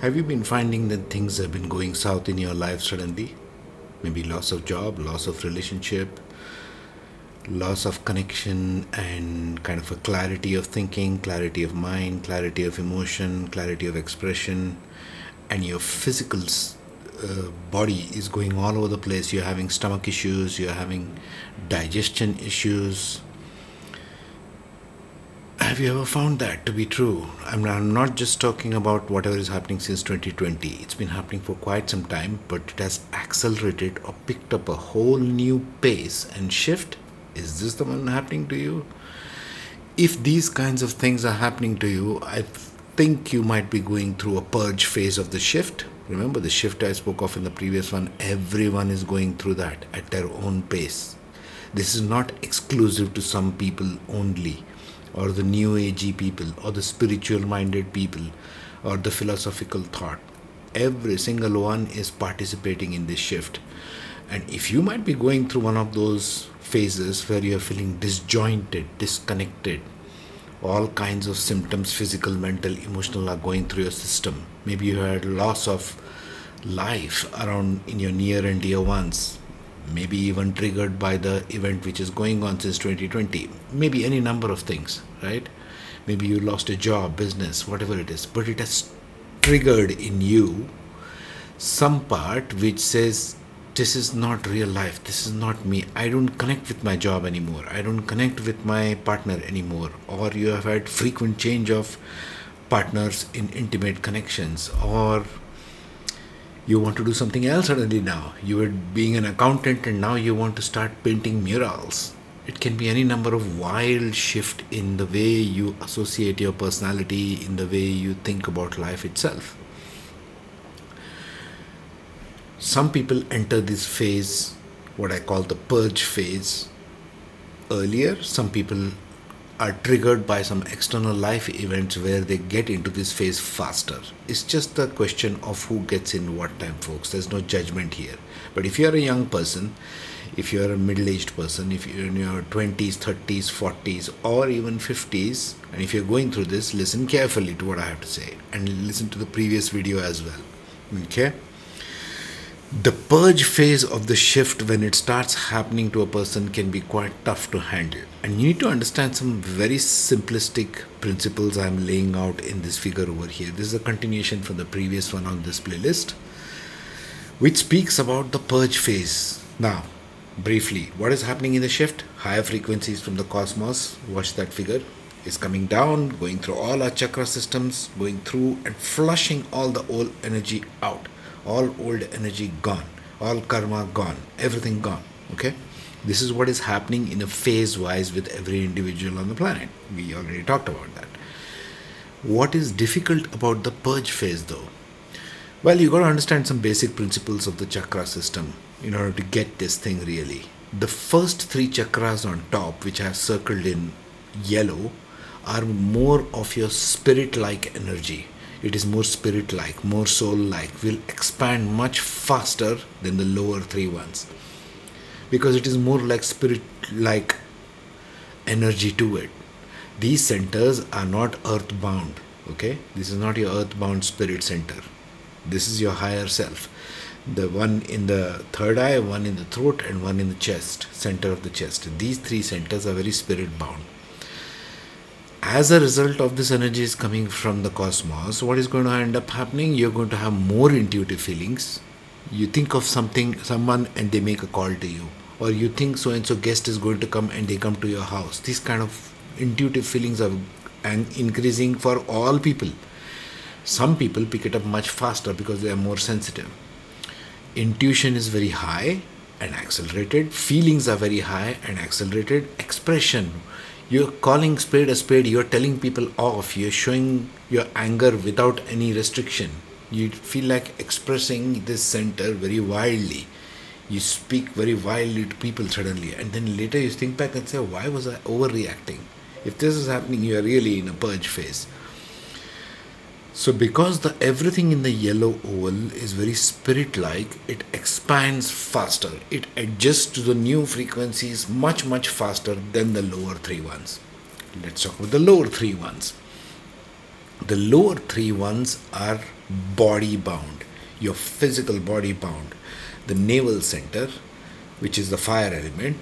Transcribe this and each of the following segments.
Have you been finding that things have been going south in your life suddenly? Maybe loss of job, loss of relationship, loss of connection, and kind of a clarity of thinking, clarity of mind, clarity of emotion, clarity of expression, and your physical uh, body is going all over the place. You're having stomach issues, you're having digestion issues, have you ever found that to be true? I'm not just talking about whatever is happening since 2020. It's been happening for quite some time, but it has accelerated or picked up a whole new pace and shift. Is this the one happening to you? If these kinds of things are happening to you, I think you might be going through a purge phase of the shift. Remember the shift I spoke of in the previous one? Everyone is going through that at their own pace. This is not exclusive to some people only or the new agey people or the spiritual minded people or the philosophical thought. Every single one is participating in this shift. And if you might be going through one of those phases where you're feeling disjointed disconnected all kinds of symptoms physical mental emotional are going through your system. Maybe you had loss of life around in your near and dear ones maybe even triggered by the event which is going on since 2020 maybe any number of things right? Maybe you lost a job business whatever it is but it has triggered in you some part which says this is not real life. This is not me. I don't connect with my job anymore. I don't connect with my partner anymore. Or you have had frequent change of partners in intimate connections. Or you want to do something else suddenly now. You were being an accountant and now you want to start painting murals. It can be any number of wild shift in the way you associate your personality, in the way you think about life itself. Some people enter this phase, what I call the purge phase, earlier. Some people are triggered by some external life events where they get into this phase faster. It's just the question of who gets in what time, folks. There's no judgment here. But if you're a young person, if you're a middle aged person, if you're in your 20s, 30s, 40s, or even 50s, and if you're going through this, listen carefully to what I have to say and listen to the previous video as well. Okay? The purge phase of the shift when it starts happening to a person can be quite tough to handle. And you need to understand some very simplistic principles i'm laying out in this figure over here. This is a continuation from the previous one on this playlist which speaks about the purge phase. Now briefly what is happening in the shift? Higher frequencies from the cosmos. Watch that figure. Is coming down going through all our chakra systems going through and flushing all the old energy out all old energy gone, all karma gone, everything gone. Okay? This is what is happening in a phase wise with every individual on the planet. We already talked about that. What is difficult about the purge phase though? Well, you got to understand some basic principles of the chakra system in order to get this thing really. The first three chakras on top, which I have circled in yellow, are more of your spirit like energy it is more spirit like, more soul like, will expand much faster than the lower three ones because it is more like spirit like energy to it. These centers are not earth bound, okay? This is not your earth bound spirit center. This is your higher self. The one in the third eye, one in the throat, and one in the chest, center of the chest. These three centers are very spirit bound as a result of this energy is coming from the cosmos, what is going to end up happening? You're going to have more intuitive feelings. You think of something, someone, and they make a call to you, or you think so and so guest is going to come and they come to your house. These kind of intuitive feelings are and increasing for all people. Some people pick it up much faster because they are more sensitive. Intuition is very high and accelerated. Feelings are very high and accelerated. Expression you're calling spade a spade, you're telling people off, you're showing your anger without any restriction. You feel like expressing this center very wildly. You speak very wildly to people suddenly, and then later you think back and say, Why was I overreacting? If this is happening, you are really in a purge phase. So because the everything in the yellow oval is very spirit like, it expands faster. It adjusts to the new frequencies much much faster than the lower three ones. Let's talk about the lower three ones. The lower three ones are body bound, your physical body bound. The navel center, which is the fire element,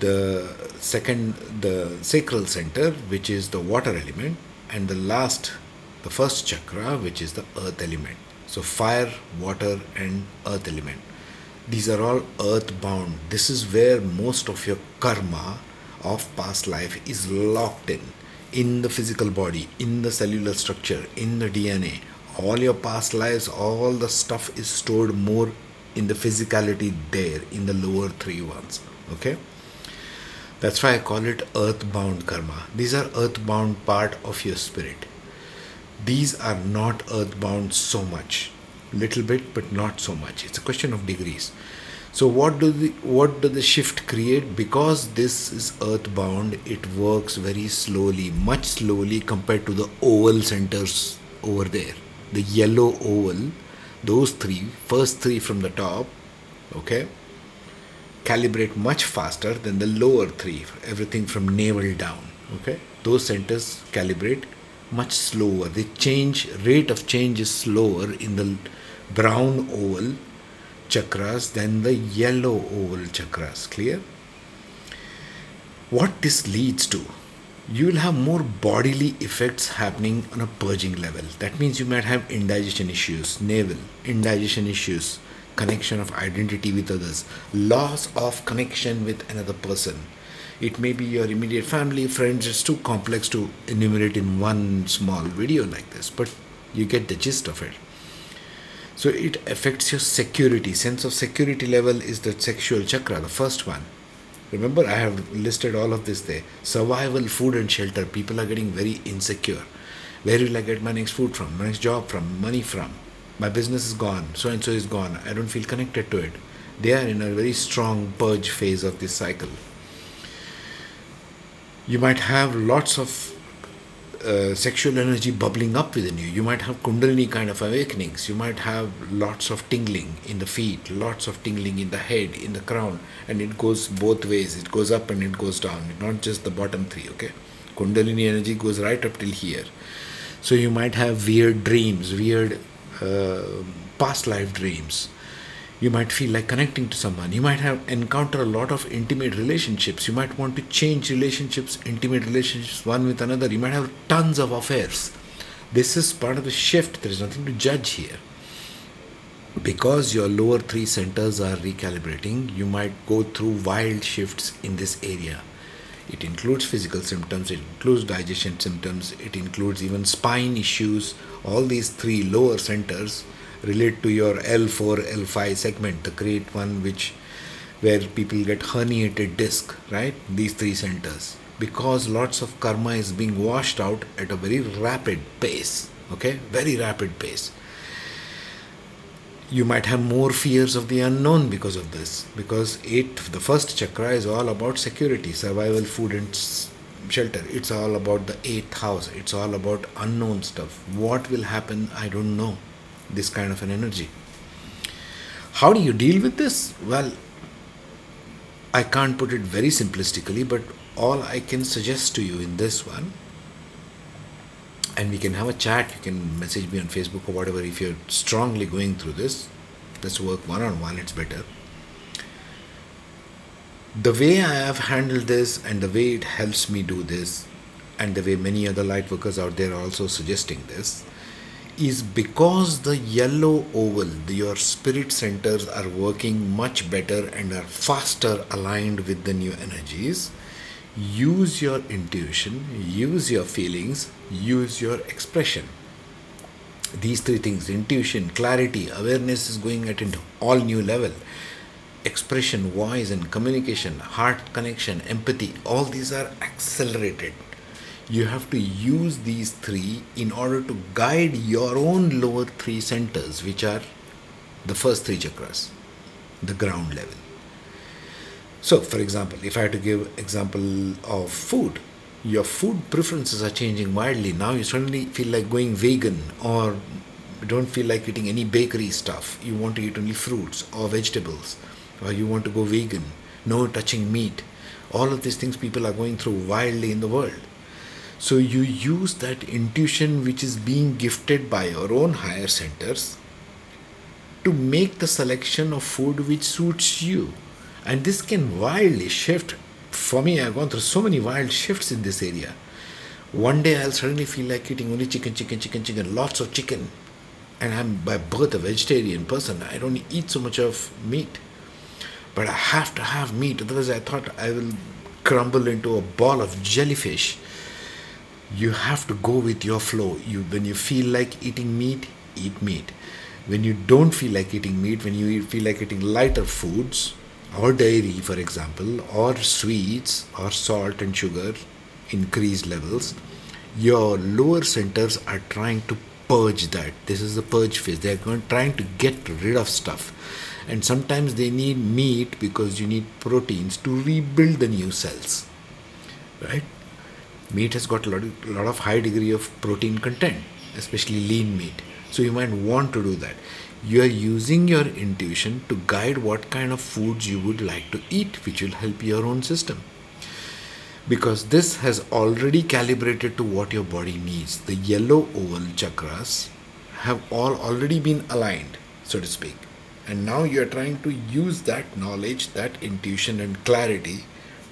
the second, the sacral center, which is the water element, and the last, the first chakra, which is the earth element. So, fire, water, and earth element. These are all earth bound. This is where most of your karma of past life is locked in in the physical body, in the cellular structure, in the DNA. All your past lives, all the stuff is stored more in the physicality there, in the lower three ones. Okay? That's why I call it earthbound karma. These are earthbound part of your spirit. These are not earthbound so much. Little bit, but not so much. It's a question of degrees. So what do the what do the shift create? Because this is earthbound, it works very slowly, much slowly compared to the oval centers over there. The yellow oval, those three, first three from the top, okay, calibrate much faster than the lower three, everything from navel down. Okay, those centers calibrate much slower. The change rate of change is slower in the brown oval chakras than the yellow oval chakras. Clear? What this leads to? You will have more bodily effects happening on a purging level. That means you might have indigestion issues, navel, indigestion issues, connection of identity with others, loss of connection with another person. It may be your immediate family, friends, it's too complex to enumerate in one small video like this, but you get the gist of it. So it affects your security. Sense of security level is the sexual chakra the first one. Remember i have listed all of this there. Survival food and shelter. People are getting very insecure. Where will i get my next food from my next job from money from? My business is gone. So and so is gone. I don't feel connected to it. They are in a very strong purge phase of this cycle you might have lots of uh, sexual energy bubbling up within you. You might have Kundalini kind of awakenings. You might have lots of tingling in the feet, lots of tingling in the head, in the crown, and it goes both ways. It goes up and it goes down, not just the bottom three, okay? Kundalini energy goes right up till here. So you might have weird dreams, weird uh, past life dreams you might feel like connecting to someone. You might have encounter a lot of intimate relationships. You might want to change relationships intimate relationships one with another. You might have tons of affairs. This is part of the shift. There is nothing to judge here. Because your lower three centers are recalibrating you might go through wild shifts in this area. It includes physical symptoms it includes digestion symptoms it includes even spine issues. All these three lower centers relate to your L4, L5 segment, the great one which where people get herniated disc, right? These three centers. Because lots of karma is being washed out at a very rapid pace. Okay? Very rapid pace. You might have more fears of the unknown because of this. Because it the first chakra is all about security, survival, food and shelter. It's all about the eighth house. It's all about unknown stuff. What will happen, I don't know this kind of an energy. How do you deal with this? Well, I can't put it very simplistically, but all I can suggest to you in this one, and we can have a chat, you can message me on Facebook or whatever if you're strongly going through this. Let's work one on one, it's better. The way I have handled this and the way it helps me do this, and the way many other light workers out there are also suggesting this, is because the yellow oval, your spirit centers are working much better and are faster aligned with the new energies. Use your intuition, use your feelings, use your expression. These three things intuition, clarity, awareness is going at an all new level. Expression, voice, and communication, heart connection, empathy, all these are accelerated you have to use these three in order to guide your own lower three centers which are the first three chakras the ground level. So for example if i had to give example of food your food preferences are changing wildly. Now you suddenly feel like going vegan or don't feel like eating any bakery stuff. You want to eat only fruits or vegetables or you want to go vegan no touching meat. All of these things people are going through wildly in the world So you use that intuition which is being gifted by your own higher centers to make the selection of food which suits you. And this can wildly shift. For me, I've gone through so many wild shifts in this area. One day I'll suddenly feel like eating only chicken, chicken, chicken, chicken, lots of chicken. And I'm by birth a vegetarian person. I don't eat so much of meat. But I have to have meat, otherwise, I thought I will crumble into a ball of jellyfish. You have to go with your flow. You, when you feel like eating meat, eat meat. When you don't feel like eating meat, when you feel like eating lighter foods, or dairy, for example, or sweets, or salt and sugar, increased levels, your lower centers are trying to purge that. This is the purge phase. They are trying to get rid of stuff and sometimes they need meat because you need proteins to rebuild the new cells right meat has got a lot, lot of high degree of protein content especially lean meat. So you might want to do that. You are using your intuition to guide what kind of foods you would like to eat which will help your own system. Because this has already calibrated to what your body needs. The yellow oval chakras have all already been aligned so to speak. And now you are trying to use that knowledge, that intuition and clarity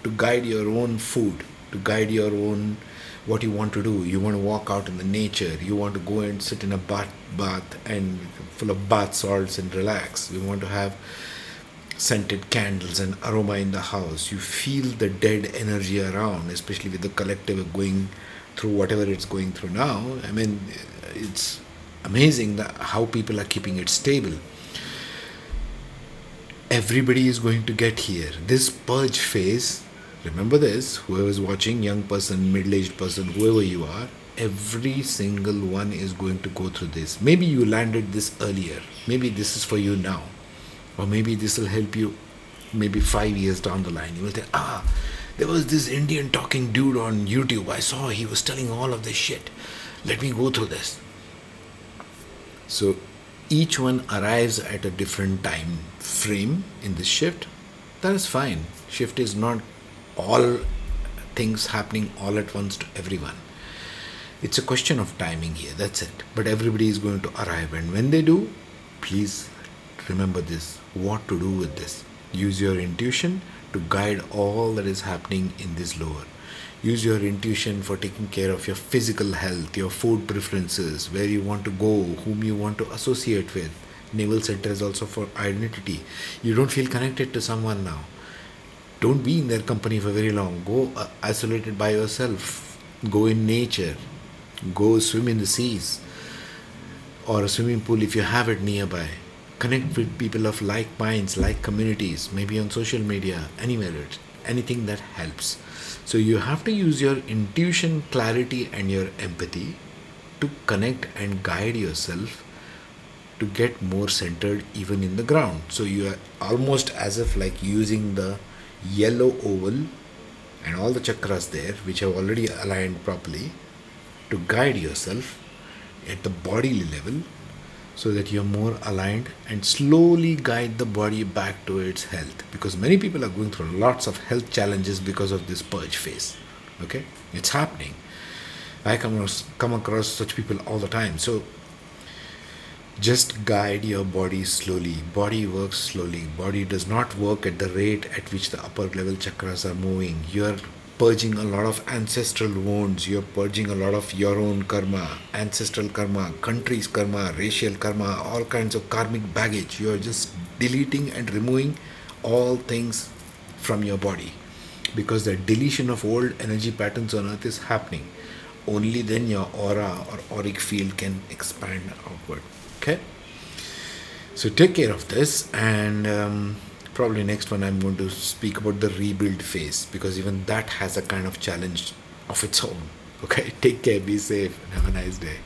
to guide your own food, to guide your own what you want to do. You want to walk out in the nature. You want to go and sit in a bath, bath and full of bath salts and relax. You want to have scented candles and aroma in the house. You feel the dead energy around, especially with the collective going through whatever it's going through now. I mean, it's amazing how people are keeping it stable everybody is going to get here. This purge phase, remember this, whoever is watching, young person, middle aged person, whoever you are, every single one is going to go through this. Maybe you landed this earlier. Maybe this is for you now. Or maybe this will help you maybe five years down the line. You will think, ah, there was this Indian talking dude on YouTube. I saw he was telling all of this shit. Let me go through this. So each one arrives at a different time frame in this shift, that is fine. Shift is not all things happening all at once to everyone. It's a question of timing here, that's it. But everybody is going to arrive, and when they do, please remember this what to do with this. Use your intuition to guide all that is happening in this lower use your intuition for taking care of your physical health, your food preferences, where you want to go, whom you want to associate with. Navel center is also for identity. You don't feel connected to someone now. Don't be in their company for very long. Go uh, isolated by yourself. Go in nature. Go swim in the seas or a swimming pool if you have it nearby. Connect with people of like minds, like communities, maybe on social media, anywhere, anything that helps. So you have to use your intuition, clarity, and your empathy to connect and guide yourself to get more centered even in the ground. So you are almost as if like using the yellow oval and all the chakras there, which have already aligned properly, to guide yourself at the bodily level so that you're more aligned and slowly guide the body back to its health. Because many people are going through lots of health challenges because of this purge phase. Okay? It's happening. I come across, come across such people all the time. So just guide your body slowly body works slowly body does not work at the rate at which the upper level chakras are moving you're purging a lot of ancestral wounds, you're purging a lot of your own karma, ancestral karma, country's karma, racial karma, all kinds of karmic baggage. You're just deleting and removing all things from your body because the deletion of old energy patterns on earth is happening. Only then your aura or auric field can expand outward. Okay? So take care of this and. Um, probably next one i'm going to speak about the rebuild phase because even that has a kind of challenge of its own okay take care be safe and have a nice day